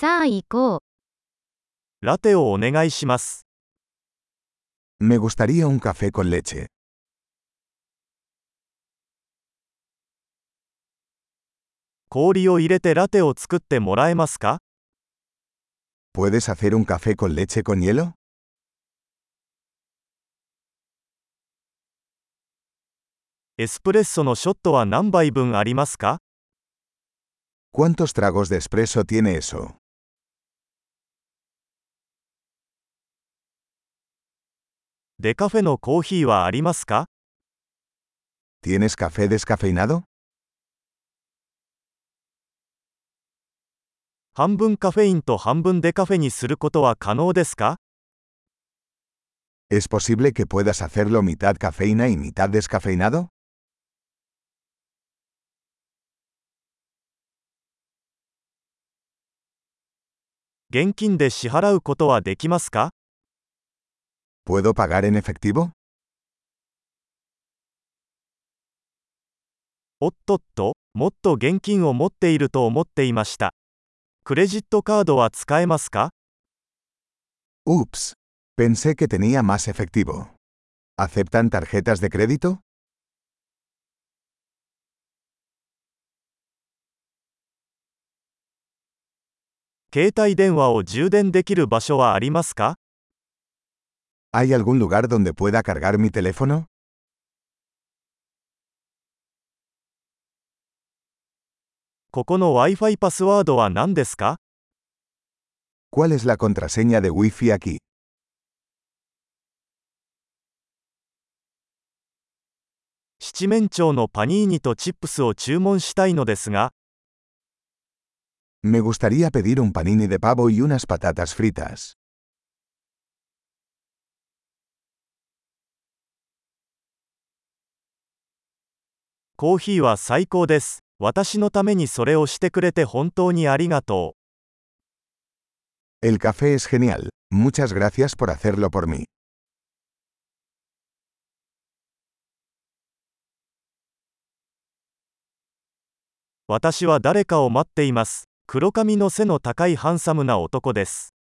さあ行こう。ラテをお願いします。Me gustaría un café con leche. 氷を入れてラテを作ってもらえますか ¿Puedes hacer un café con leche con hielo? エスプレッソのショットは何杯分ありますか ¿Cuántos tragos de espresso tiene eso? デカフェのコーヒーはありますか ¿Tienes café descafeinado? 半分カフェインと半分デカフェにすることは可能ですか ¿Es posible que puedas hacerlo mitad cafeína y mitad descafeinado? 現金で支払うことはできますか ¿Puedo pagar en efectivo? おっとっと、もっと現金を持っていると思っていました。クレジットカードは使えますか Ups. Pensé que tenía más efectivo. ¿Aceptan tarjetas de crédito? 携帯電話を充電できる場所はありますか ¿Hay algún lugar donde pueda cargar mi teléfono? ¿Cuál es la contraseña de Wi-Fi aquí? Me gustaría pedir un panini de pavo y unas patatas fritas. コーヒーは最高です。私のためにそれをしてくれて本当にありがとう。El café es genial. Muchas gracias por hacerlo por mí. 私は誰かを待っています。黒髪の背の高いハンサムな男です。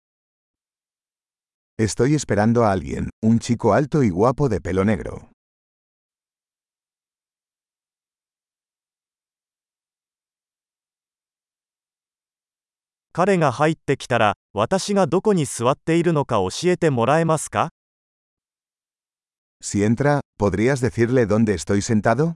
Estoy esperando a alguien, un chico alto y guapo de pelo negro. 彼が入ってきたら、私がどこに座っているのか教えてもらえますか Si entra, ¿podrías decirle dónde estoy sentado?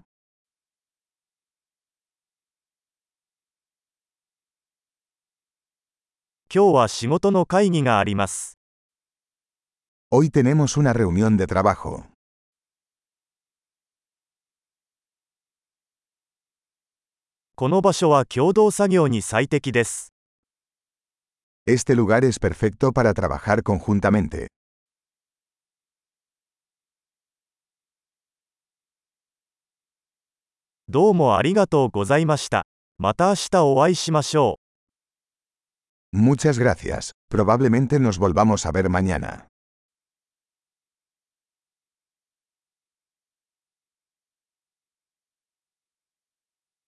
今日は仕事の会議があります。Hoy tenemos una reunión de trabajo. この場所は共同作業に最適です。Este lugar es perfecto para trabajar conjuntamente. どうもありがとうございました。また明日お会いしましょう。Muchas gracias. Probablemente nos volvamos a ver mañana.